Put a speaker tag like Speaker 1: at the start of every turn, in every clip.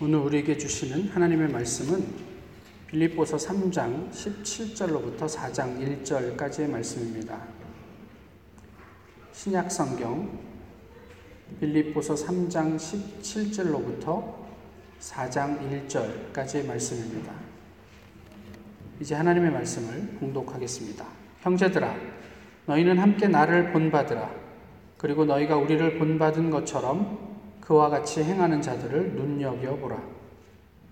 Speaker 1: 오늘 우리에게 주시는 하나님의 말씀은 빌립보서 3장 17절로부터 4장 1절까지의 말씀입니다. 신약 성경 빌립보서 3장 17절로부터 4장 1절까지의 말씀입니다. 이제 하나님의 말씀을 공독하겠습니다. 형제들아 너희는 함께 나를 본받으라 그리고 너희가 우리를 본받은 것처럼 그와 같이 행하는 자들을 눈여겨보라.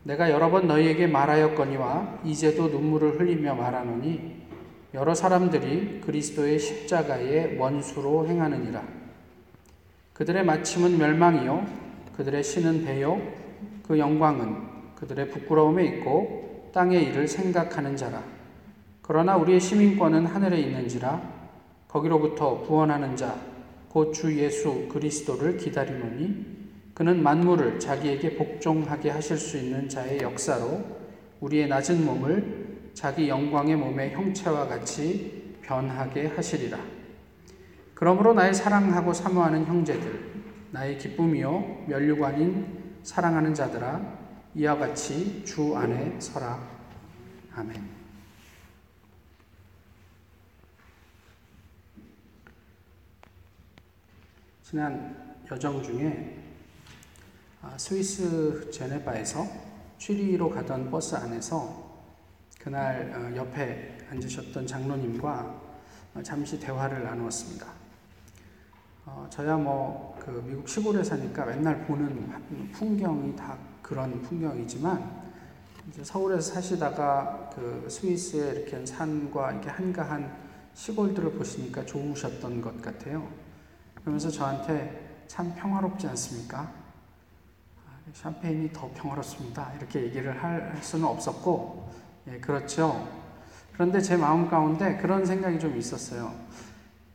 Speaker 1: 내가 여러 번 너희에게 말하였거니와 이제도 눈물을 흘리며 말하노니 여러 사람들이 그리스도의 십자가의 원수로 행하느니라. 그들의 마침은 멸망이요 그들의 신은 배요 그 영광은 그들의 부끄러움에 있고 땅의 일을 생각하는 자라. 그러나 우리의 시민권은 하늘에 있는지라 거기로부터 구원하는 자 곧 주 예수 그리스도를 기다리노니 그는 만물을 자기에게 복종하게 하실 수 있는 자의 역사로 우리의 낮은 몸을 자기 영광의 몸의 형체와 같이 변하게 하시리라. 그러므로 나의 사랑하고 사모하는 형제들, 나의 기쁨이요 면류관인 사랑하는 자들아, 이와 같이 주 안에 서라. 아멘. 지난 여정 중에 아, 스위스 제네바에서 취리로 가던 버스 안에서 그날 어, 옆에 앉으셨던 장로님과 어, 잠시 대화를 나누었습니다. 어, 저야 뭐 그 미국 시골에 사니까 맨날 보는 풍경이 다 그런 풍경이지만 서울에서 사시다가 그 스위스의 이렇게 산과 이렇게 한가한 시골들을 보시니까 좋으셨던 것 같아요. 그러면서 저한테 참 평화롭지 않습니까? 샴페인이 더 평화롭습니다. 이렇게 얘기를 할 수는 없었고, 예, 그렇죠. 그런데 제 마음 가운데 그런 생각이 좀 있었어요.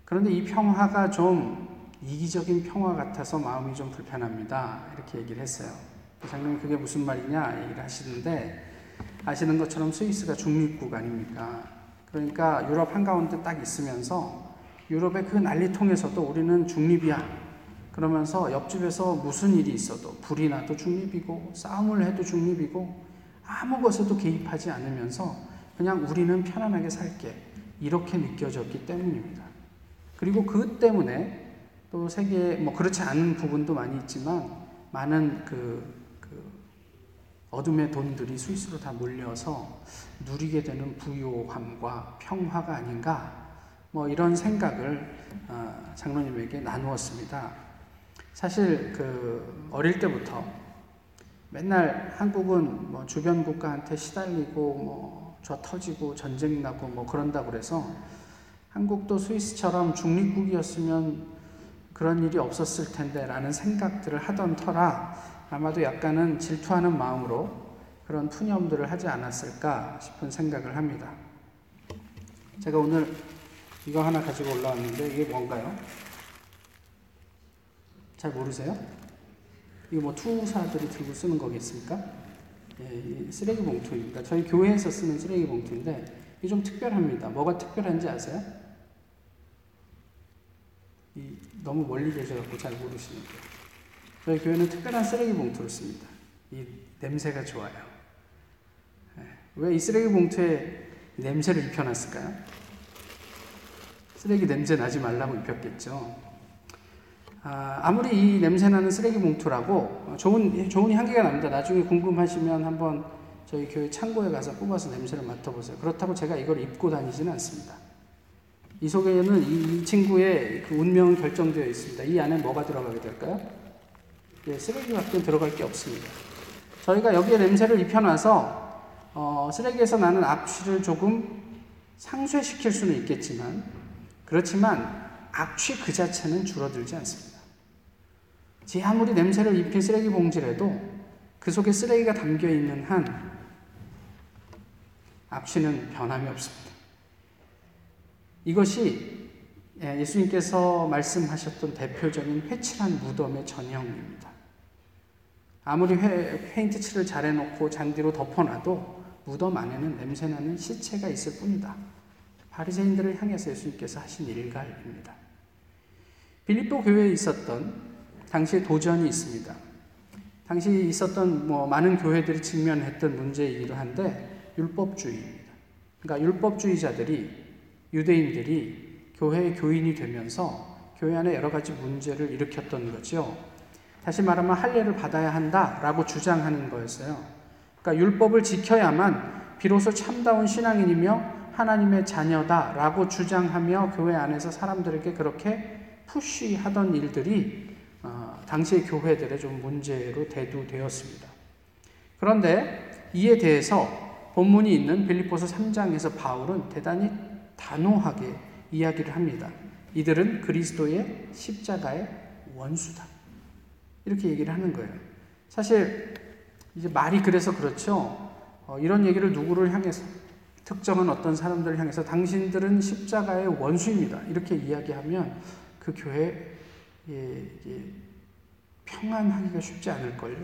Speaker 1: 그런데 이 평화가 좀 이기적인 평화 같아서 마음이 좀 불편합니다. 이렇게 얘기를 했어요. 장로님 그게 무슨 말이냐 얘기를 하시는데 아시는 것처럼 스위스가 중립국 아닙니까? 그러니까 유럽 한가운데 딱 있으면서 유럽의 그 난리통에서도 우리는 중립이야. 그러면서 옆집에서 무슨 일이 있어도 불이 나도 중립이고 싸움을 해도 중립이고 아무 것에도 개입하지 않으면서 그냥 우리는 편안하게 살게 이렇게 느껴졌기 때문입니다. 그리고 그 때문에 또 세계에 뭐 그렇지 않은 부분도 많이 있지만 많은 그, 그 어둠의 돈들이 스위스로 다 몰려서 누리게 되는 부요함과 평화가 아닌가 뭐 이런 생각을 어, 장로님에게 나누었습니다. 사실 그 어릴 때부터 맨날 한국은 뭐 주변 국가한테 시달리고 뭐저 터지고 전쟁 나고 뭐 그런다 그래서 한국도 스위스처럼 중립국이었으면 그런 일이 없었을 텐데라는 생각들을 하던 터라 아마도 약간은 질투하는 마음으로 그런 푸념들을 하지 않았을까 싶은 생각을 합니다. 제가 오늘 이거 하나 가지고 올라왔는데 이게 뭔가요? 잘 모르세요? 이거 뭐 투사들이 들고 쓰는 거겠습니까? 예, 쓰레기 봉투입니다. 저희 교회에서 쓰는 쓰레기 봉투인데 이게 좀 특별합니다. 뭐가 특별한지 아세요? 이, 너무 멀리 계셔갖고 잘 모르시는 데 저희 교회는 특별한 쓰레기 봉투를 씁니다. 이 냄새가 좋아요. 예, 왜이 쓰레기 봉투에 냄새를 입혀놨을까요? 쓰레기 냄새 나지 말라고 입혔겠죠. 아, 무리 이 냄새나는 쓰레기 봉투라고 좋은, 좋은 향기가 납니다. 나중에 궁금하시면 한번 저희 교회 창고에 가서 뽑아서 냄새를 맡아보세요. 그렇다고 제가 이걸 입고 다니지는 않습니다. 이 속에는 이, 이 친구의 그 운명은 결정되어 있습니다. 이 안에 뭐가 들어가게 될까요? 예, 쓰레기밖에 들어갈 게 없습니다. 저희가 여기에 냄새를 입혀놔서 어, 쓰레기에서 나는 악취를 조금 상쇄시킬 수는 있겠지만 그렇지만 악취 그 자체는 줄어들지 않습니다. 제 아무리 냄새를 입힌 쓰레기 봉지라도 그 속에 쓰레기가 담겨 있는 한 악취는 변함이 없습니다. 이것이 예, 예수님께서 말씀하셨던 대표적인 회칠한 무덤의 전형입니다. 아무리 회, 페인트 칠을 잘 해놓고 잔디로 덮어놔도 무덤 안에는 냄새나는 시체가 있을 뿐이다. 바리새인들을 향해서 예수님께서 하신 일갈입니다. 빌립보 교회에 있었던 당시에 도전이 있습니다. 당시 있었던 뭐 많은 교회들이 직면했던 문제이기도 한데 율법주의입니다. 그러니까 율법주의자들이 유대인들이 교회의 교인이 되면서 교회 안에 여러 가지 문제를 일으켰던 거죠. 다시 말하면 할례를 받아야 한다라고 주장하는 거였어요. 그러니까 율법을 지켜야만 비로소 참다운 신앙인이며 하나님의 자녀다라고 주장하며 교회 안에서 사람들에게 그렇게 푸시하던 일들이 어, 당시의 교회들의 좀 문제로 대두되었습니다. 그런데 이에 대해서 본문이 있는 빌립보서 3장에서 바울은 대단히 단호하게 이야기를 합니다. 이들은 그리스도의 십자가의 원수다. 이렇게 얘기를 하는 거예요. 사실 이제 말이 그래서 그렇죠. 어, 이런 얘기를 누구를 향해서 특정한 어떤 사람들을 향해서 당신들은 십자가의 원수입니다. 이렇게 이야기하면 그 교회에 평안하기가 쉽지 않을걸요.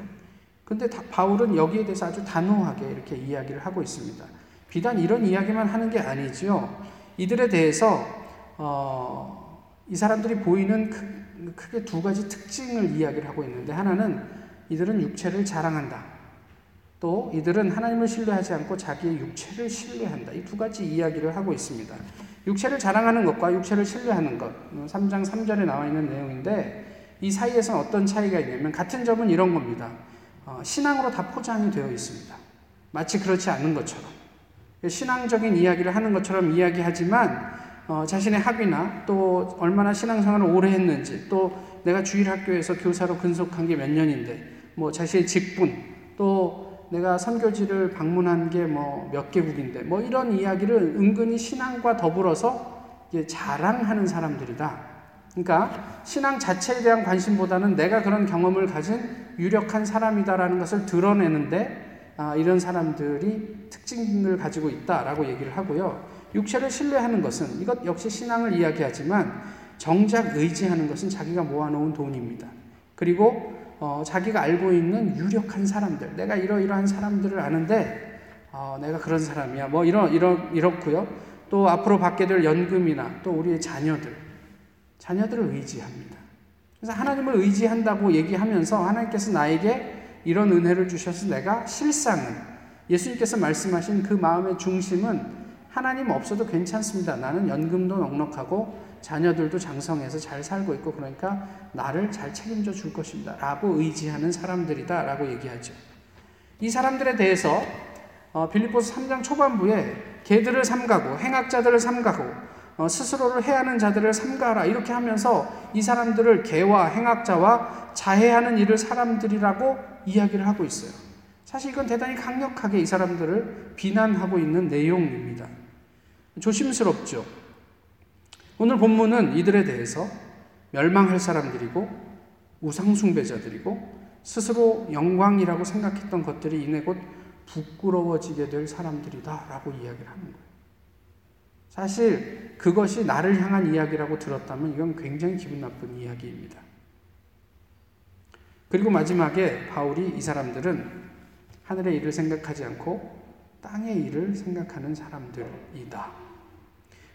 Speaker 1: 근데 바울은 여기에 대해서 아주 단호하게 이렇게 이야기를 하고 있습니다. 비단 이런 이야기만 하는 게 아니지요. 이들에 대해서 어, 이 사람들이 보이는 크, 크게 두 가지 특징을 이야기를 하고 있는데 하나는 이들은 육체를 자랑한다. 또 이들은 하나님을 신뢰하지 않고 자기의 육체를 신뢰한다. 이 두 가지 이야기를 하고 있습니다. 육체를 자랑하는 것과 육체를 신뢰하는 것. 3장 3절에 나와 있는 내용인데 이 사이에서 어떤 차이가 있냐면 같은 점은 이런 겁니다. 어, 신앙으로 다 포장이 되어 있습니다. 마치 그렇지 않은 것처럼. 신앙적인 이야기를 하는 것처럼 이야기하지만 어, 자신의 학위나 또 얼마나 신앙생활을 오래 했는지 또 내가 주일 학교에서 교사로 근속한 게 몇 년인데 뭐 자신의 직분 또 내가 선교지를 방문한 게 뭐 몇 개국인데 뭐 이런 이야기를 은근히 신앙과 더불어서 자랑하는 사람들이다. 그러니까 신앙 자체에 대한 관심보다는 내가 그런 경험을 가진 유력한 사람이다라는 것을 드러내는데 아, 이런 사람들이 특징을 가지고 있다라고 얘기를 하고요. 육체를 신뢰하는 것은 이것 역시 신앙을 이야기하지만 정작 의지하는 것은 자기가 모아놓은 돈입니다. 그리고 어, 자기가 알고 있는 유력한 사람들, 내가 이러이러한 사람들을 아는데 어, 내가 그런 사람이야. 뭐 이런 이런 이렇고요. 또 앞으로 받게 될 연금이나 또 우리의 자녀들, 자녀들을 의지합니다. 그래서 하나님을 의지한다고 얘기하면서 하나님께서 나에게 이런 은혜를 주셔서 내가 실상은 예수님께서 말씀하신 그 마음의 중심은 하나님 없어도 괜찮습니다. 나는 연금도 넉넉하고 자녀들도 장성해서 잘 살고 있고 그러니까 나를 잘 책임져 줄 것입니다. 라고 의지하는 사람들이다. 라고 얘기하죠. 이 사람들에 대해서 어, 빌립보스 3장 초반부에 개들을 삼가고 행악자들을 삼가고 어, 스스로를 해하는 자들을 삼가라 이렇게 하면서 이 사람들을 개와 행악자와 자해하는 일을 사람들이라고 이야기를 하고 있어요. 사실 이건 대단히 강력하게 이 사람들을 비난하고 있는 내용입니다. 조심스럽죠. 오늘 본문은 이들에 대해서 멸망할 사람들이고 우상숭배자들이고 스스로 영광이라고 생각했던 것들이 이내 곧 부끄러워지게 될 사람들이다 라고 이야기를 하는 거예요. 사실 그것이 나를 향한 이야기라고 들었다면 이건 굉장히 기분 나쁜 이야기입니다. 그리고 마지막에 바울이 이 사람들은 하늘의 일을 생각하지 않고 땅의 일을 생각하는 사람들이다.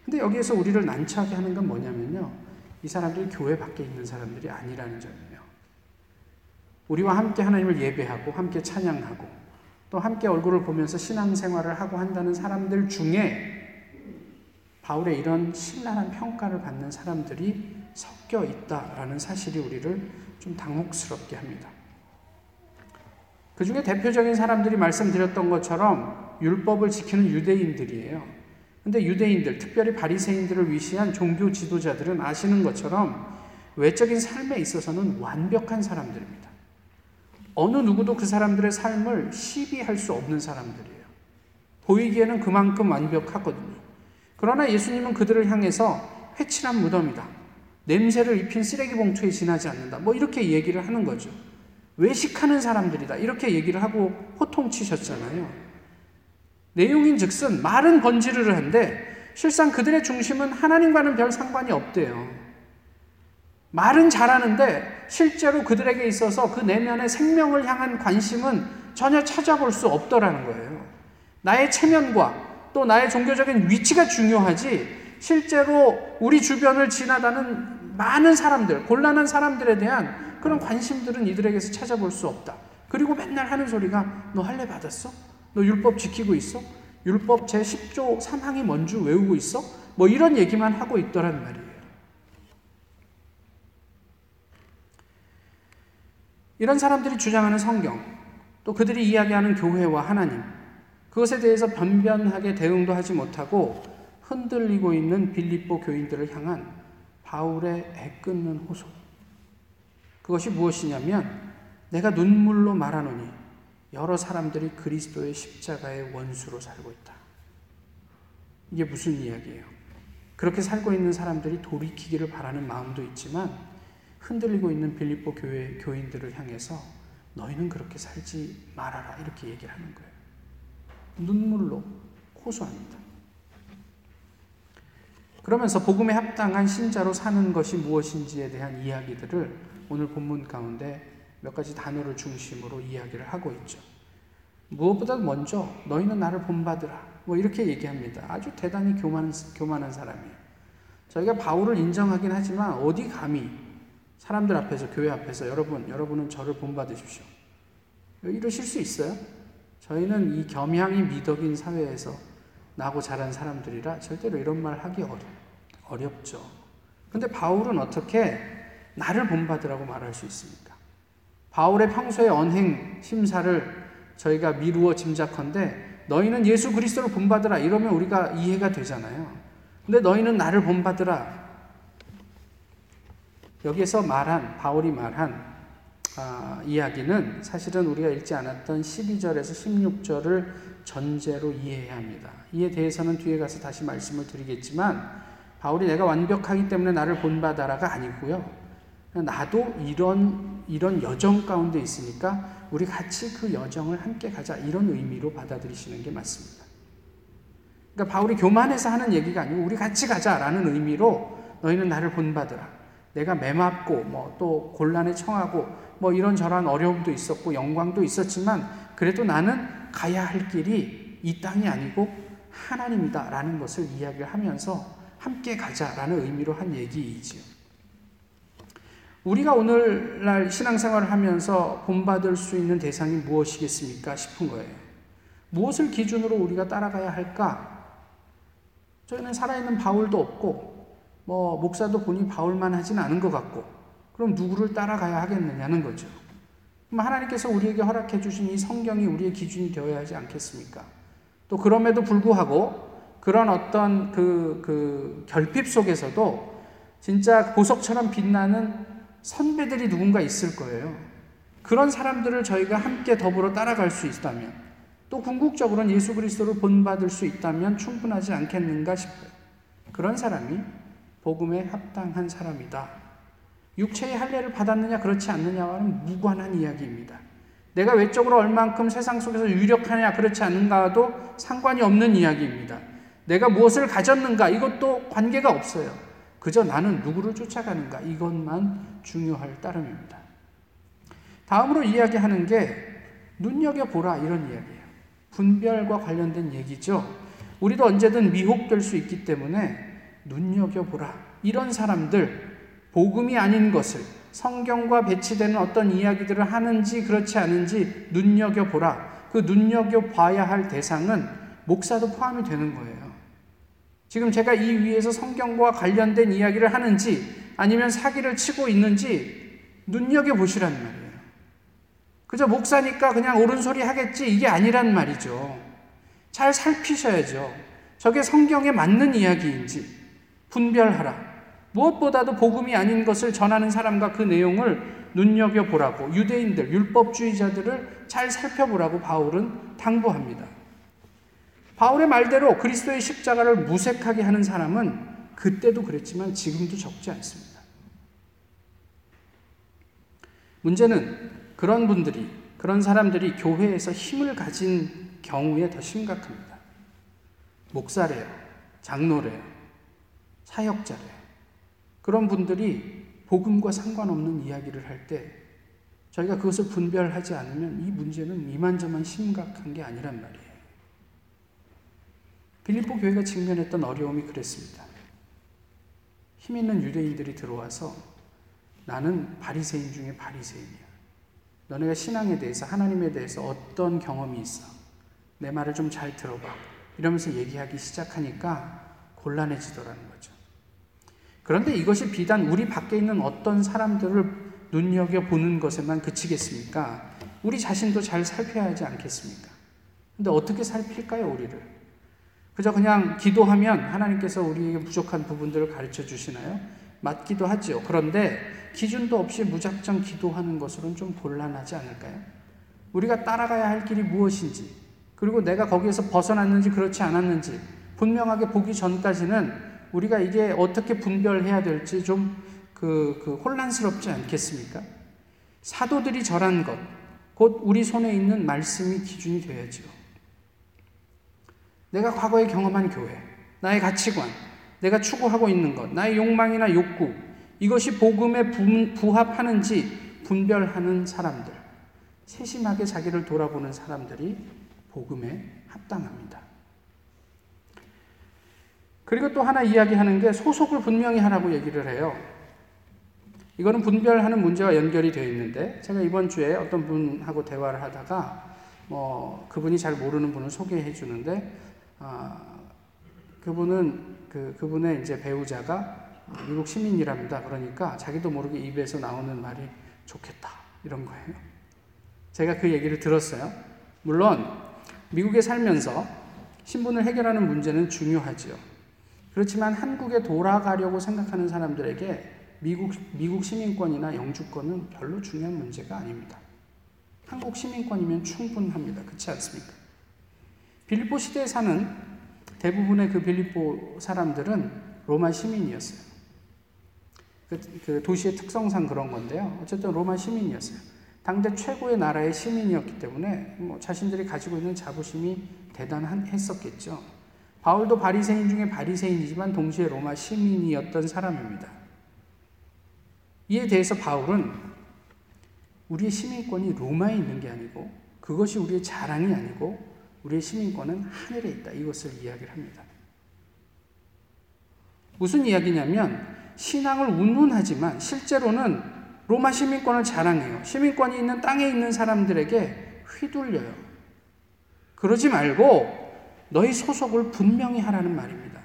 Speaker 1: 근데 여기에서 우리를 난처하게 하는 건 뭐냐면요. 이 사람들이 교회 밖에 있는 사람들이 아니라는 점이에요. 우리와 함께 하나님을 예배하고 함께 찬양하고 또 함께 얼굴을 보면서 신앙생활을 하고 한다는 사람들 중에 바울의 이런 신랄한 평가를 받는 사람들이 섞여 있다라는 사실이 우리를 좀 당혹스럽게 합니다. 그 중에 대표적인 사람들이 말씀드렸던 것처럼 율법을 지키는 유대인들이에요. 근데 유대인들, 특별히 바리새인들을 위시한 종교 지도자들은 아시는 것처럼 외적인 삶에 있어서는 완벽한 사람들입니다. 어느 누구도 그 사람들의 삶을 시비할 수 없는 사람들이에요. 보이기에는 그만큼 완벽하거든요. 그러나 예수님은 그들을 향해서 회칠한 무덤이다. 냄새를 입힌 쓰레기 봉투에 지나지 않는다. 뭐 이렇게 얘기를 하는 거죠. 외식하는 사람들이다. 이렇게 얘기를 하고 호통치셨잖아요. 내용인 즉슨 말은 번지르르 한데 실상 그들의 중심은 하나님과는 별 상관이 없대요. 말은 잘하는데 실제로 그들에게 있어서 그 내면의 생명을 향한 관심은 전혀 찾아볼 수 없더라는 거예요. 나의 체면과 또 나의 종교적인 위치가 중요하지 실제로 우리 주변을 지나다는 많은 사람들, 곤란한 사람들에 대한 그런 관심들은 이들에게서 찾아볼 수 없다. 그리고 맨날 하는 소리가 너 할례 받았어? 너 율법 지키고 있어? 율법 제 10조 3항이 뭔지 외우고 있어? 뭐 이런 얘기만 하고 있더란 말이에요. 이런 사람들이 주장하는 성경, 또 그들이 이야기하는 교회와 하나님, 그것에 대해서 변변하게 대응도 하지 못하고 흔들리고 있는 빌립보 교인들을 향한 바울의 애끓는 호소. 그것이 무엇이냐면 내가 눈물로 말하노니 여러 사람들이 그리스도의 십자가의 원수로 살고 있다. 이게 무슨 이야기예요? 그렇게 살고 있는 사람들이 돌이키기를 바라는 마음도 있지만 흔들리고 있는 빌립보 교회 교인들을 향해서 너희는 그렇게 살지 말아라 이렇게 얘기를 하는 거예요. 눈물로 호소합니다. 그러면서 복음에 합당한 신자로 사는 것이 무엇인지에 대한 이야기들을 오늘 본문 가운데 몇 가지 단어를 중심으로 이야기를 하고 있죠. 무엇보다 먼저 너희는 나를 본받으라. 뭐 이렇게 얘기합니다. 아주 대단히 교만, 교만한 사람이에요. 저희가 바울을 인정하긴 하지만 어디 감히 사람들 앞에서 교회 앞에서 여러분 여러분은 저를 본받으십시오. 이러실 수 있어요? 저희는 이 겸양이 미덕인 사회에서 나고 자란 사람들이라 절대로 이런 말 하기 어렵죠. 근데 바울은 어떻게 나를 본받으라고 말할 수 있습니까? 바울의 평소의 언행 심사를 저희가 미루어 짐작컨대 너희는 예수 그리스도를 본받으라 이러면 우리가 이해가 되잖아요. 근데 너희는 나를 본받으라. 여기에서 말한 바울이 말한 아, 이야기는 사실은 우리가 읽지 않았던 12절에서 16절을 전제로 이해해야 합니다. 이에 대해서는 뒤에 가서 다시 말씀을 드리겠지만 바울이 내가 완벽하기 때문에 나를 본받아라가 아니고요. 나도 이런 이런 여정 가운데 있으니까 우리 같이 그 여정을 함께 가자 이런 의미로 받아들이시는 게 맞습니다. 그러니까 바울이 교만해서 하는 얘기가 아니고 우리 같이 가자라는 의미로 너희는 나를 본받으라. 내가 매맞고 뭐 또 곤란에 처하고 뭐 이런저런 어려움도 있었고 영광도 있었지만 그래도 나는 가야 할 길이 이 땅이 아니고 하나님이다라는 것을 이야기를 하면서 함께 가자라는 의미로 한 얘기이지요. 우리가 오늘날 신앙생활을 하면서 본받을 수 있는 대상이 무엇이겠습니까 싶은 거예요. 무엇을 기준으로 우리가 따라가야 할까? 저희는 살아있는 바울도 없고, 뭐, 목사도 보니 바울만 하진 않은 것 같고, 그럼 누구를 따라가야 하겠느냐는 거죠. 그럼 하나님께서 우리에게 허락해 주신 이 성경이 우리의 기준이 되어야 하지 않겠습니까? 또 그럼에도 불구하고 그런 어떤 그, 그 결핍 속에서도 진짜 보석처럼 빛나는 선배들이 누군가 있을 거예요. 그런 사람들을 저희가 함께 더불어 따라갈 수 있다면 또 궁극적으로는 예수 그리스도를 본받을 수 있다면 충분하지 않겠는가 싶어요. 그런 사람이 복음에 합당한 사람이다. 육체의 할례를 받았느냐 그렇지 않느냐와는 무관한 이야기입니다. 내가 외적으로 얼만큼 세상 속에서 유력하냐 그렇지 않은가와도 상관이 없는 이야기입니다. 내가 무엇을 가졌는가 이것도 관계가 없어요. 그저 나는 누구를 쫓아가는가 이것만 중요할 따름입니다. 다음으로 이야기하는 게 눈여겨보라 이런 이야기예요. 분별과 관련된 얘기죠. 우리도 언제든 미혹될 수 있기 때문에 눈여겨보라. 이런 사람들, 복음이 아닌 것을 성경과 배치되는 어떤 이야기들을 하는지 그렇지 않은지 눈여겨보라. 그 눈여겨봐야 할 대상은 목사도 포함이 되는 거예요. 지금 제가 이 위에서 성경과 관련된 이야기를 하는지 아니면 사기를 치고 있는지 눈여겨보시란 말이에요. 그저 목사니까 그냥 옳은 소리 하겠지 이게 아니란 말이죠. 잘 살피셔야죠. 저게 성경에 맞는 이야기인지 분별하라. 무엇보다도 복음이 아닌 것을 전하는 사람과 그 내용을 눈여겨보라고 유대인들, 율법주의자들을 잘 살펴보라고 바울은 당부합니다. 바울의 말대로 그리스도의 십자가를 무색하게 하는 사람은 그때도 그랬지만 지금도 적지 않습니다. 문제는 그런 분들이, 그런 사람들이 교회에서 힘을 가진 경우에 더 심각합니다. 목사래요, 장로래요, 사역자래요. 그런 분들이 복음과 상관없는 이야기를 할 때 저희가 그것을 분별하지 않으면 이 문제는 이만저만 심각한 게 아니란 말이에요. 빌립보 교회가 직면했던 어려움이 그랬습니다. 힘 있는 유대인들이 들어와서 나는 바리새인 중에 바리새인이야. 너네가 신앙에 대해서 하나님에 대해서 어떤 경험이 있어? 내 말을 좀 잘 들어봐. 이러면서 얘기하기 시작하니까 곤란해지더라는 거죠. 그런데 이것이 비단 우리 밖에 있는 어떤 사람들을 눈여겨보는 것에만 그치겠습니까? 우리 자신도 잘 살펴야 하지 않겠습니까? 근데 어떻게 살필까요, 우리를? 그저 그냥 기도하면 하나님께서 우리에게 부족한 부분들을 가르쳐 주시나요? 맞기도 하죠. 그런데 기준도 없이 무작정 기도하는 것으로는 좀 곤란하지 않을까요? 우리가 따라가야 할 길이 무엇인지, 그리고 내가 거기에서 벗어났는지 그렇지 않았는지 분명하게 보기 전까지는 우리가 이게 어떻게 분별해야 될지 좀 그, 그 혼란스럽지 않겠습니까? 사도들이 절한 것, 곧 우리 손에 있는 말씀이 기준이 되어야죠. 내가 과거에 경험한 교회, 나의 가치관, 내가 추구하고 있는 것, 나의 욕망이나 욕구, 이것이 복음에 부합하는지 분별하는 사람들, 세심하게 자기를 돌아보는 사람들이 복음에 합당합니다. 그리고 또 하나 이야기하는 게 소속을 분명히 하라고 얘기를 해요. 이거는 분별하는 문제와 연결이 되어 있는데 제가 이번 주에 어떤 분하고 대화를 하다가 뭐 그분이 잘 모르는 분을 소개해 주는데 아, 그분은 그 그분의 이제 배우자가 미국 시민이랍니다. 그러니까 자기도 모르게 입에서 나오는 말이 좋겠다 이런 거예요. 제가 그 얘기를 들었어요. 물론 미국에 살면서 신분을 해결하는 문제는 중요하지요. 그렇지만 한국에 돌아가려고 생각하는 사람들에게 미국, 미국 시민권이나 영주권은 별로 중요한 문제가 아닙니다. 한국 시민권이면 충분합니다. 그렇지 않습니까? 빌립보 시대에 사는 대부분의 그 빌립보 사람들은 로마 시민이었어요. 그, 그 도시의 특성상 그런 건데요. 어쨌든 로마 시민이었어요. 당대 최고의 나라의 시민이었기 때문에 뭐 자신들이 가지고 있는 자부심이 대단했었겠죠. 바울도 바리새인 중에 바리새인이지만 동시에 로마 시민이었던 사람입니다. 이에 대해서 바울은 우리의 시민권이 로마에 있는 게 아니고 그것이 우리의 자랑이 아니고 우리의 시민권은 하늘에 있다. 이것을 이야기를 합니다. 무슨 이야기냐면 신앙을 운운하지만 실제로는 로마 시민권을 자랑해요. 시민권이 있는 땅에 있는 사람들에게 휘둘려요. 그러지 말고 너희 소속을 분명히 하라는 말입니다.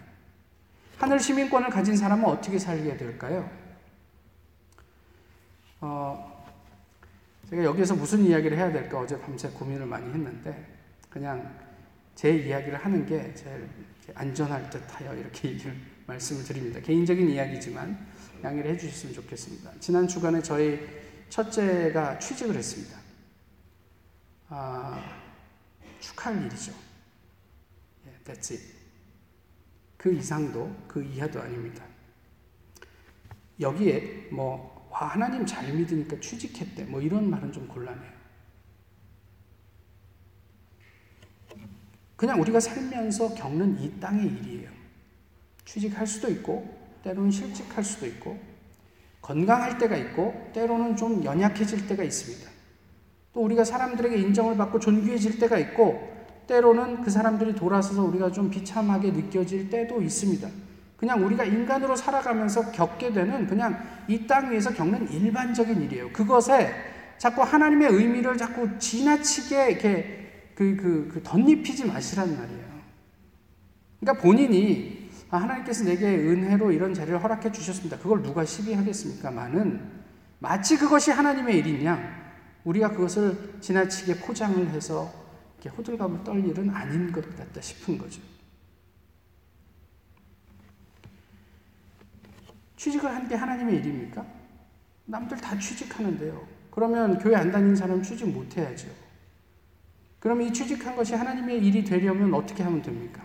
Speaker 1: 하늘 시민권을 가진 사람은 어떻게 살게 될까요? 어, 제가 여기서 무슨 이야기를 해야 될까 어제 밤새 고민을 많이 했는데 그냥 제 이야기를 하는 게 제일 안전할 듯하여 이렇게 얘기를 말씀을 드립니다. 개인적인 이야기지만 양해를 해주셨으면 좋겠습니다. 지난 주간에 저희 첫째가 취직을 했습니다. 아, 축하할 일이죠. 예, that's it. 그 이상도 그 이하도 아닙니다. 여기에 뭐 와, 하나님 잘 믿으니까 취직했대 뭐 이런 말은 좀 곤란해요. 그냥 우리가 살면서 겪는 이 땅의 일이에요. 취직할 수도 있고, 때로는 실직할 수도 있고, 건강할 때가 있고, 때로는 좀 연약해질 때가 있습니다. 또 우리가 사람들에게 인정을 받고 존귀해질 때가 있고, 때로는 그 사람들이 돌아서서 우리가 좀 비참하게 느껴질 때도 있습니다. 그냥 우리가 인간으로 살아가면서 겪게 되는 그냥 이 땅 위에서 겪는 일반적인 일이에요. 그것에 자꾸 하나님의 의미를 자꾸 지나치게 이렇게 그, 그, 그 덧입히지 마시란 말이에요. 그러니까 본인이 아, 하나님께서 내게 은혜로 이런 자리를 허락해 주셨습니다. 그걸 누가 시비하겠습니까만은 마치 그것이 하나님의 일이냐 우리가 그것을 지나치게 포장을 해서 이렇게 호들갑을 떨 일은 아닌 것 같다 싶은 거죠. 취직을 한게 하나님의 일입니까? 남들 다 취직하는데요. 그러면 교회 안 다니는 사람 취직 못 해야죠. 그럼 이 취직한 것이 하나님의 일이 되려면 어떻게 하면 됩니까?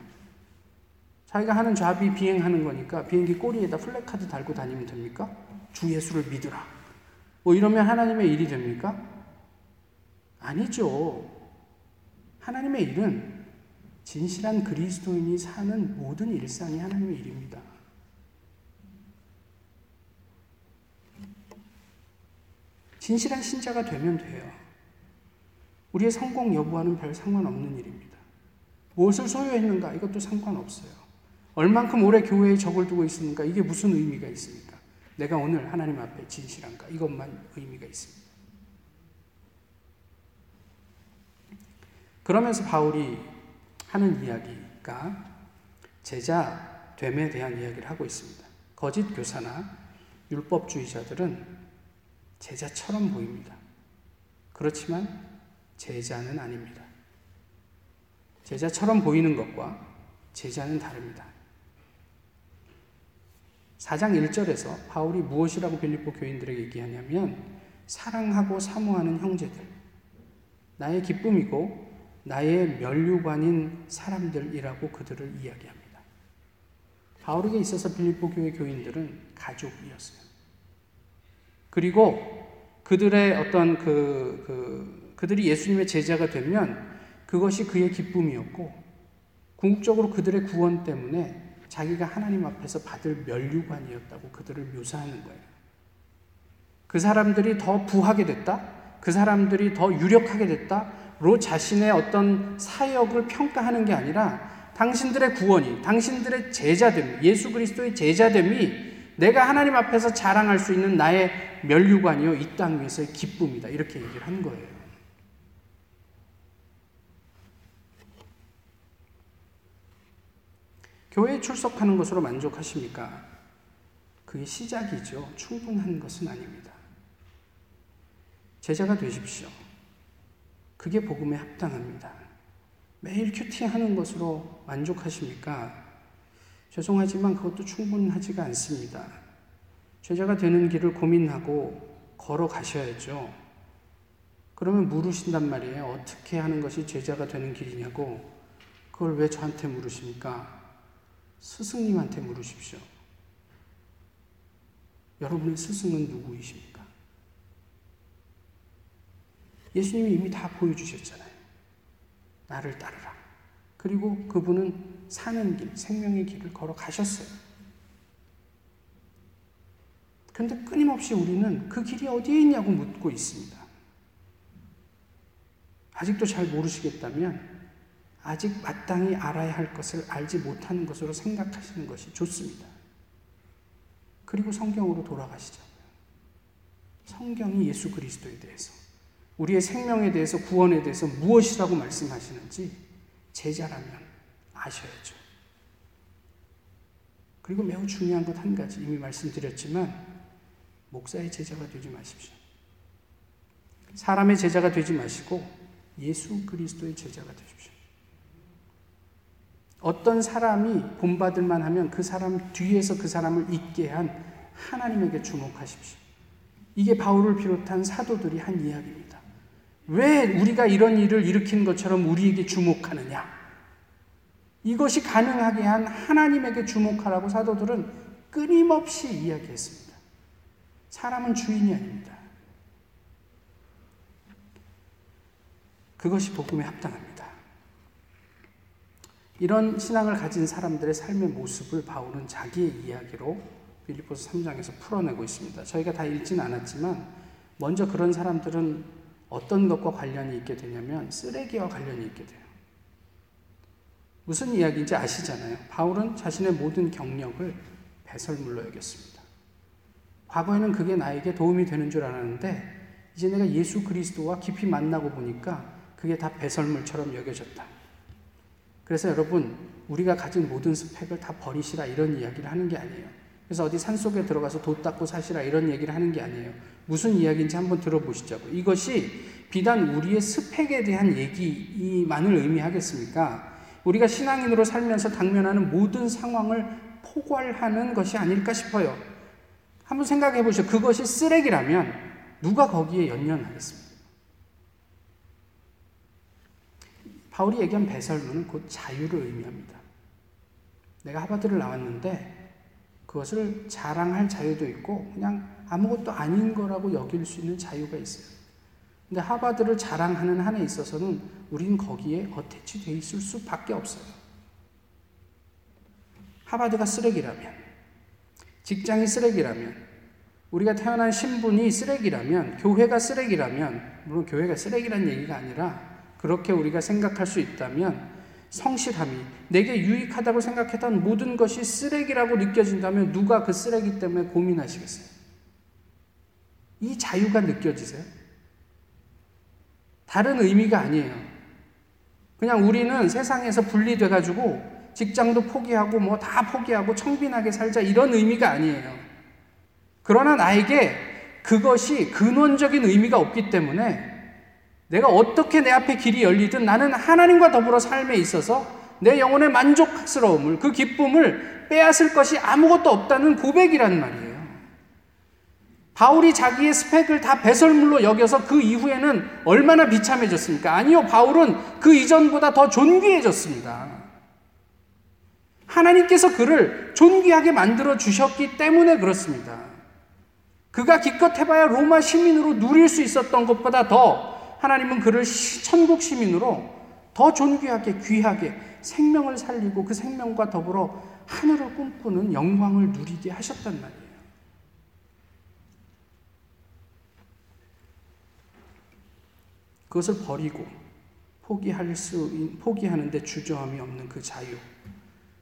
Speaker 1: 자기가 하는 잡이 비행하는 거니까 비행기 꼬리에다 플래카드 달고 다니면 됩니까? 주 예수를 믿으라. 뭐 이러면 하나님의 일이 됩니까? 아니죠. 하나님의 일은 진실한 그리스도인이 사는 모든 일상이 하나님의 일입니다. 진실한 신자가 되면 돼요. 우리의 성공 여부와는 별 상관없는 일입니다. 무엇을 소유했는가? 이것도 상관없어요. 얼만큼 오래 교회에 적을 두고 있습니까? 이게 무슨 의미가 있습니까? 내가 오늘 하나님 앞에 진실한가? 이것만 의미가 있습니다. 그러면서 바울이 하는 이야기가 제자 됨에 대한 이야기를 하고 있습니다. 거짓 교사나 율법주의자들은 제자처럼 보입니다. 그렇지만 제자는 아닙니다. 제자처럼 보이는 것과 제자는 다릅니다. 4장 1절에서 바울이 무엇이라고 빌립보 교인들에게 얘기하냐면 사랑하고 사모하는 형제들, 나의 기쁨이고 나의 면류관인 사람들이라고 그들을 이야기합니다. 바울에게 있어서 빌립보 교회 교인들은 가족이었어요. 그리고 그들의 어떤 그, 그, 그들이 예수님의 제자가 되면 그것이 그의 기쁨이었고, 궁극적으로 그들의 구원 때문에 자기가 하나님 앞에서 받을 면류관이었다고 그들을 묘사하는 거예요. 그 사람들이 더 부하게 됐다? 그 사람들이 더 유력하게 됐다? 로 자신의 어떤 사역을 평가하는 게 아니라 당신들의 구원이, 당신들의 제자됨, 예수 그리스도의 제자됨이 내가 하나님 앞에서 자랑할 수 있는 나의 멸류관이요, 이 땅 위에서의 기쁨이다. 이렇게 얘기를 한 거예요. 교회에 출석하는 것으로 만족하십니까? 그게 시작이죠. 충분한 것은 아닙니다. 제자가 되십시오. 그게 복음에 합당합니다. 매일 큐티하는 것으로 만족하십니까? 죄송하지만 그것도 충분하지가 않습니다. 죄자가 되는 길을 고민하고 걸어가셔야죠. 그러면 물으신단 말이에요. 어떻게 하는 것이 제자가 되는 길이냐고. 그걸 왜 저한테 물으십니까? 스승님한테 물으십시오. 여러분의 스승은 누구이십니까? 예수님이 이미 다 보여주셨잖아요. 나를 따르라. 그리고 그분은 사는 길, 생명의 길을 걸어 가셨어요. 그런데 끊임없이 우리는 그 길이 어디에 있냐고 묻고 있습니다. 아직도 잘 모르시겠다면 아직 마땅히 알아야 할 것을 알지 못하는 것으로 생각하시는 것이 좋습니다. 그리고 성경으로 돌아가시죠. 성경이 예수 그리스도에 대해서 우리의 생명에 대해서 구원에 대해서 무엇이라고 말씀하시는지 제자라면 아셔야죠. 그리고 매우 중요한 것 한 가지 이미 말씀드렸지만 목사의 제자가 되지 마십시오. 사람의 제자가 되지 마시고 예수 그리스도의 제자가 되십시오. 어떤 사람이 본받을 만 하면 그 사람 뒤에서 그 사람을 있게 한 하나님에게 주목하십시오. 이게 바울을 비롯한 사도들이 한 이야기입니다. 왜 우리가 이런 일을 일으킨 것처럼 우리에게 주목하느냐? 이것이 가능하게 한 하나님에게 주목하라고 사도들은 끊임없이 이야기했습니다. 사람은 주인이 아닙니다. 그것이 복음에 합당합니다. 이런 신앙을 가진 사람들의 삶의 모습을 바울은 자기의 이야기로 빌리포스 3장에서 풀어내고 있습니다. 저희가 다 읽진 않았지만 먼저 그런 사람들은 어떤 것과 관련이 있게 되냐면 쓰레기와 관련이 있게 돼요. 무슨 이야기인지 아시잖아요. 바울은 자신의 모든 경력을 배설물로 여겼습니다. 과거에는 그게 나에게 도움이 되는 줄 알았는데 이제 내가 예수 그리스도와 깊이 만나고 보니까 그게 다 배설물처럼 여겨졌다. 그래서 여러분 우리가 가진 모든 스펙을 다 버리시라 이런 이야기를 하는 게 아니에요. 그래서 어디 산속에 들어가서 도 닦고 사시라 이런 얘기를 하는 게 아니에요. 무슨 이야기인지 한번 들어보시자고. 이것이 비단 우리의 스펙에 대한 얘기만을 의미하겠습니까? 우리가 신앙인으로 살면서 당면하는 모든 상황을 포괄하는 것이 아닐까 싶어요. 한번 생각해 보시죠. 그것이 쓰레기라면 누가 거기에 연연하겠습니까? 바울이 얘기한 배설문은 곧 자유를 의미합니다. 내가 하버드를 나왔는데 그것을 자랑할 자유도 있고 그냥 아무것도 아닌 거라고 여길 수 있는 자유가 있어요. 근데 하버드를 자랑하는 한에 있어서는 우리는 거기에 어태치 돼 있을 수밖에 없어요. 하버드가 쓰레기라면, 직장이 쓰레기라면, 우리가 태어난 신분이 쓰레기라면, 교회가 쓰레기라면, 물론 교회가 쓰레기란 얘기가 아니라 그렇게 우리가 생각할 수 있다면 성실함이 내게 유익하다고 생각했던 모든 것이 쓰레기라고 느껴진다면 누가 그 쓰레기 때문에 고민하시겠어요? 이 자유가 느껴지세요? 다른 의미가 아니에요. 그냥 우리는 세상에서 분리돼가지고 직장도 포기하고 뭐 다 포기하고 청빈하게 살자 이런 의미가 아니에요. 그러나 나에게 그것이 근원적인 의미가 없기 때문에 내가 어떻게 내 앞에 길이 열리든 나는 하나님과 더불어 삶에 있어서 내 영혼의 만족스러움을 그 기쁨을 빼앗을 것이 아무것도 없다는 고백이란 말이에요. 바울이 자기의 스펙을 다 배설물로 여겨서 그 이후에는 얼마나 비참해졌습니까? 아니요, 바울은 그 이전보다 더 존귀해졌습니다. 하나님께서 그를 존귀하게 만들어 주셨기 때문에 그렇습니다. 그가 기껏 해봐야 로마 시민으로 누릴 수 있었던 것보다 더 하나님은 그를 천국 시민으로 더 존귀하게 귀하게 생명을 살리고 그 생명과 더불어 하늘을 꿈꾸는 영광을 누리게 하셨단 말이에요. 그것을 버리고 포기할 수, 포기하는데 주저함이 없는 그 자유.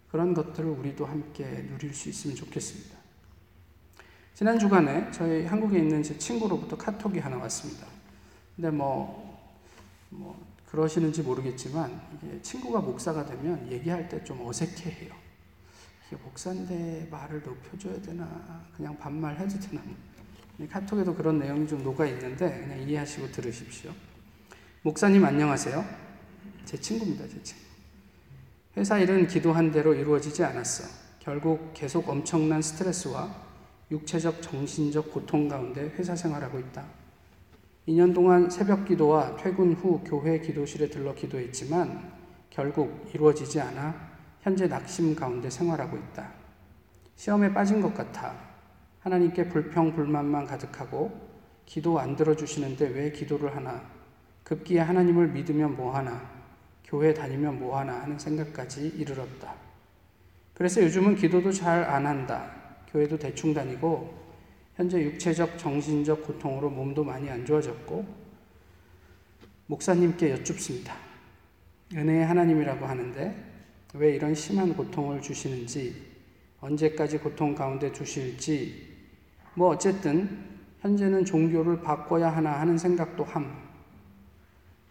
Speaker 1: 그런 것들을 우리도 함께 누릴 수 있으면 좋겠습니다. 지난 주간에 저희 한국에 있는 제 친구로부터 카톡이 하나 왔습니다. 근데 뭐, 뭐, 그러시는지 모르겠지만, 친구가 목사가 되면 얘기할 때 좀 어색해 해요. 이게 목사인데 말을 높여줘야 되나, 그냥 반말 해도 되나. 카톡에도 그런 내용이 좀 녹아 있는데, 그냥 이해하시고 들으십시오. 목사님 안녕하세요. 제 친구입니다, 제 친구. 회사 일은 기도한 대로 이루어지지 않았어. 결국 계속 엄청난 스트레스와 육체적, 정신적 고통 가운데 회사 생활하고 있다. 2년 동안 새벽 기도와 퇴근 후 교회 기도실에 들러 기도했지만 결국 이루어지지 않아 현재 낙심 가운데 생활하고 있다. 시험에 빠진 것 같아. 하나님께 불평, 불만만 가득하고 기도 안 들어주시는데 왜 기도를 하나? 급기야 하나님을 믿으면 뭐하나, 교회 다니면 뭐하나 하는 생각까지 이르렀다. 그래서 요즘은 기도도 잘 안 한다. 교회도 대충 다니고, 현재 육체적, 정신적 고통으로 몸도 많이 안 좋아졌고, 목사님께 여쭙습니다. 은혜의 하나님이라고 하는데, 왜 이런 심한 고통을 주시는지, 언제까지 고통 가운데 두실지, 뭐 어쨌든, 현재는 종교를 바꿔야 하나 하는 생각도 함.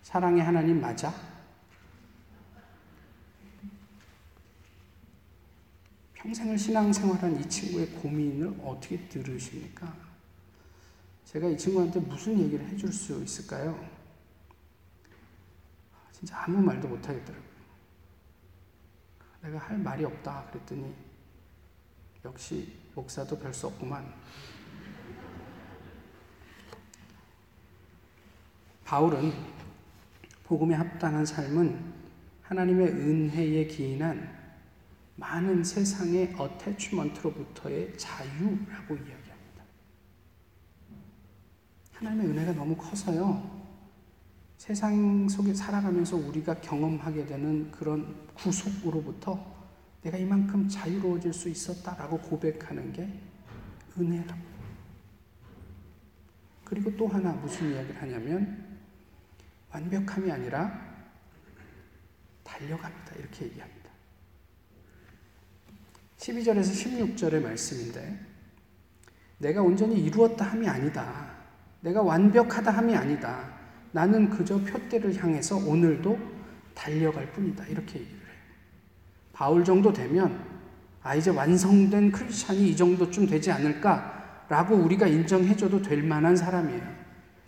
Speaker 1: 사랑의 하나님 맞아? 평생을 신앙생활한 이 친구의 고민을 어떻게 들으십니까? 제가 이 친구한테 무슨 얘기를 해줄 수 있을까요? 진짜 아무 말도 못하겠더라고요. 내가 할 말이 없다 그랬더니 역시 목사도 별 수 없구만. 바울은 복음에 합당한 삶은 하나님의 은혜에 기인한 많은 세상의 어태치먼트로부터의 자유라고 이야기합니다. 하나님의 은혜가 너무 커서요. 세상 속에 살아가면서 우리가 경험하게 되는 그런 구속으로부터 내가 이만큼 자유로워질 수 있었다라고 고백하는 게 은혜라고. 그리고 또 하나 무슨 이야기를 하냐면 완벽함이 아니라 달려갑니다. 이렇게 얘기합니다. 12절에서 16절의 말씀인데, 내가 온전히 이루었다 함이 아니다. 내가 완벽하다 함이 아니다. 나는 그저 표대를 향해서 오늘도 달려갈 뿐이다. 이렇게 얘기를 해요. 바울 정도 되면, 아, 이제 완성된 크리스찬이 이 정도쯤 되지 않을까라고 우리가 인정해줘도 될 만한 사람이에요.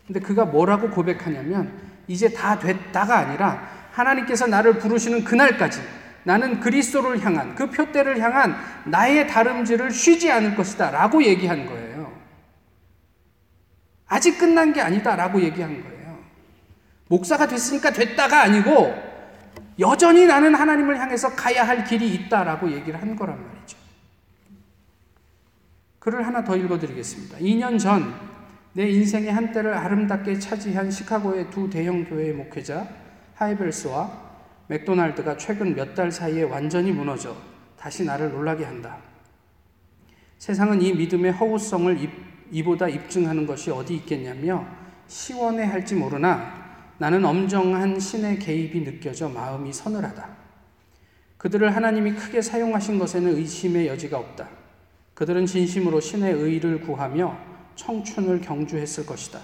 Speaker 1: 근데 그가 뭐라고 고백하냐면, 이제 다 됐다가 아니라 하나님께서 나를 부르시는 그날까지 나는 그리스도를 향한 그 표대를 향한 나의 다름질을 쉬지 않을 것이다 라고 얘기한 거예요. 아직 끝난 게 아니다 라고 얘기한 거예요. 목사가 됐으니까 됐다가 아니고 여전히 나는 하나님을 향해서 가야 할 길이 있다 라고 얘기를 한 거란 말이죠. 글을 하나 더 읽어드리겠습니다. 2년 전 내 인생의 한때를 아름답게 차지한 시카고의 두 대형 교회의 목회자 하이벨스와 맥도날드가 최근 몇 달 사이에 완전히 무너져 다시 나를 놀라게 한다. 세상은 이 믿음의 허구성을 이보다 입증하는 것이 어디 있겠냐며 시원해 할지 모르나 나는 엄정한 신의 개입이 느껴져 마음이 서늘하다. 그들을 하나님이 크게 사용하신 것에는 의심의 여지가 없다. 그들은 진심으로 신의 의를 구하며 청춘을 경주했을 것이다.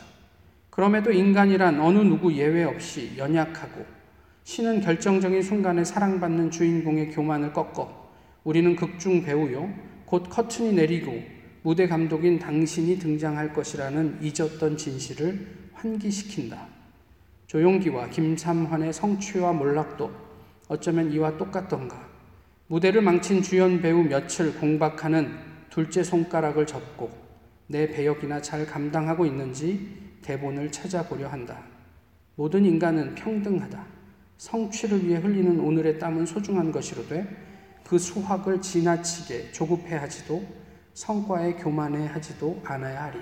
Speaker 1: 그럼에도 인간이란 어느 누구 예외 없이 연약하고 신은 결정적인 순간에 사랑받는 주인공의 교만을 꺾어 우리는 극중 배우요 곧 커튼이 내리고 무대 감독인 당신이 등장할 것이라는 잊었던 진실을 환기시킨다. 조용기와 김삼환의 성취와 몰락도 어쩌면 이와 똑같던가. 무대를 망친 주연 배우 며칠 공박하는 둘째 손가락을 접고 내 배역이나 잘 감당하고 있는지 대본을 찾아보려 한다. 모든 인간은 평등하다. 성취를 위해 흘리는 오늘의 땀은 소중한 것이로되 그 수확을 지나치게 조급해 하지도 성과에 교만해 하지도 않아야 하리.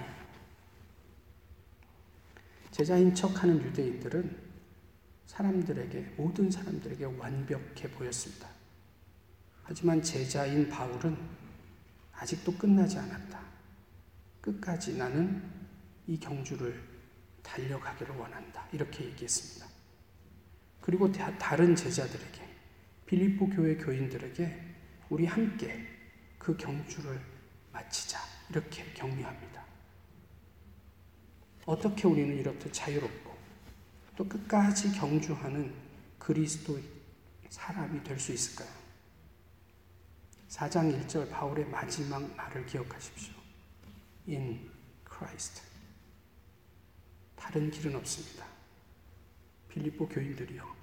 Speaker 1: 제자인 척하는 유대인들은 사람들에게 모든 사람들에게 완벽해 보였습니다. 하지만 제자인 바울은 아직도 끝나지 않았다. 끝까지 나는 이 경주를 달려가기를 원한다. 이렇게 얘기했습니다. 그리고 다른 제자들에게 빌립보 교회 교인들에게 우리 함께 그 경주를 마치자. 이렇게 격려합니다. 어떻게 우리는 이렇게 자유롭고 또 끝까지 경주하는 그리스도의 사람이 될 수 있을까요? 4장 1절 바울의 마지막 말을 기억하십시오. In Christ. 다른 길은 없습니다. 빌립보 교인들이요.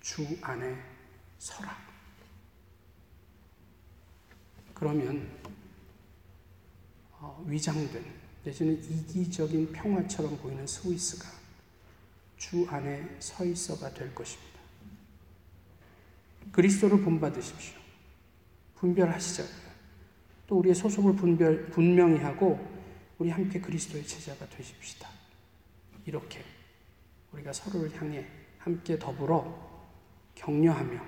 Speaker 1: 주 안에 서라. 그러면 어, 위장된 내지는 이기적인 평화처럼 보이는 스위스가 주 안에 서 있어가 될 것입니다. 그리스도를 본받으십시오. 분별하시자고요. 또 우리의 소속을 분별, 분명히 하고 우리 함께 그리스도의 제자가 되십시다. 이렇게 우리가 서로를 향해 함께 더불어 격려하며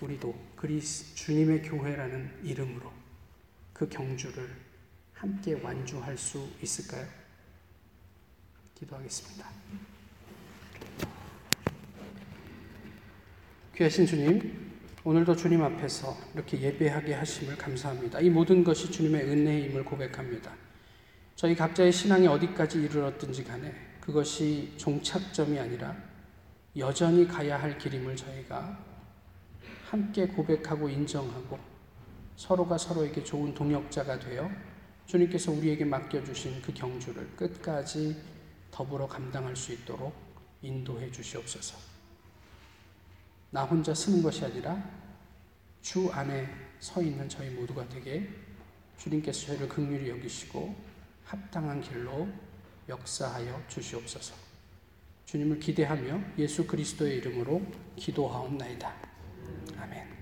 Speaker 1: 우리도 그리스 주님의 교회라는 이름으로 그 경주를 함께 완주할 수 있을까요? 기도하겠습니다. 귀하신 주님, 오늘도 주님 앞에서 이렇게 예배하게 하심을 감사합니다. 이 모든 것이 주님의 은혜임을 고백합니다. 저희 각자의 신앙이 어디까지 이르렀든지 간에 그것이 종착점이 아니라 여전히 가야 할 길임을 저희가 함께 고백하고 인정하고 서로가 서로에게 좋은 동역자가 되어 주님께서 우리에게 맡겨주신 그 경주를 끝까지 더불어 감당할 수 있도록 인도해 주시옵소서. 나 혼자 쓰는 것이 아니라 주 안에 서 있는 저희 모두가 되게 주님께서 저희를 극률히 여기시고 합당한 길로 역사하여 주시옵소서. 주님을 기대하며 예수 그리스도의 이름으로 기도하옵나이다. 아멘.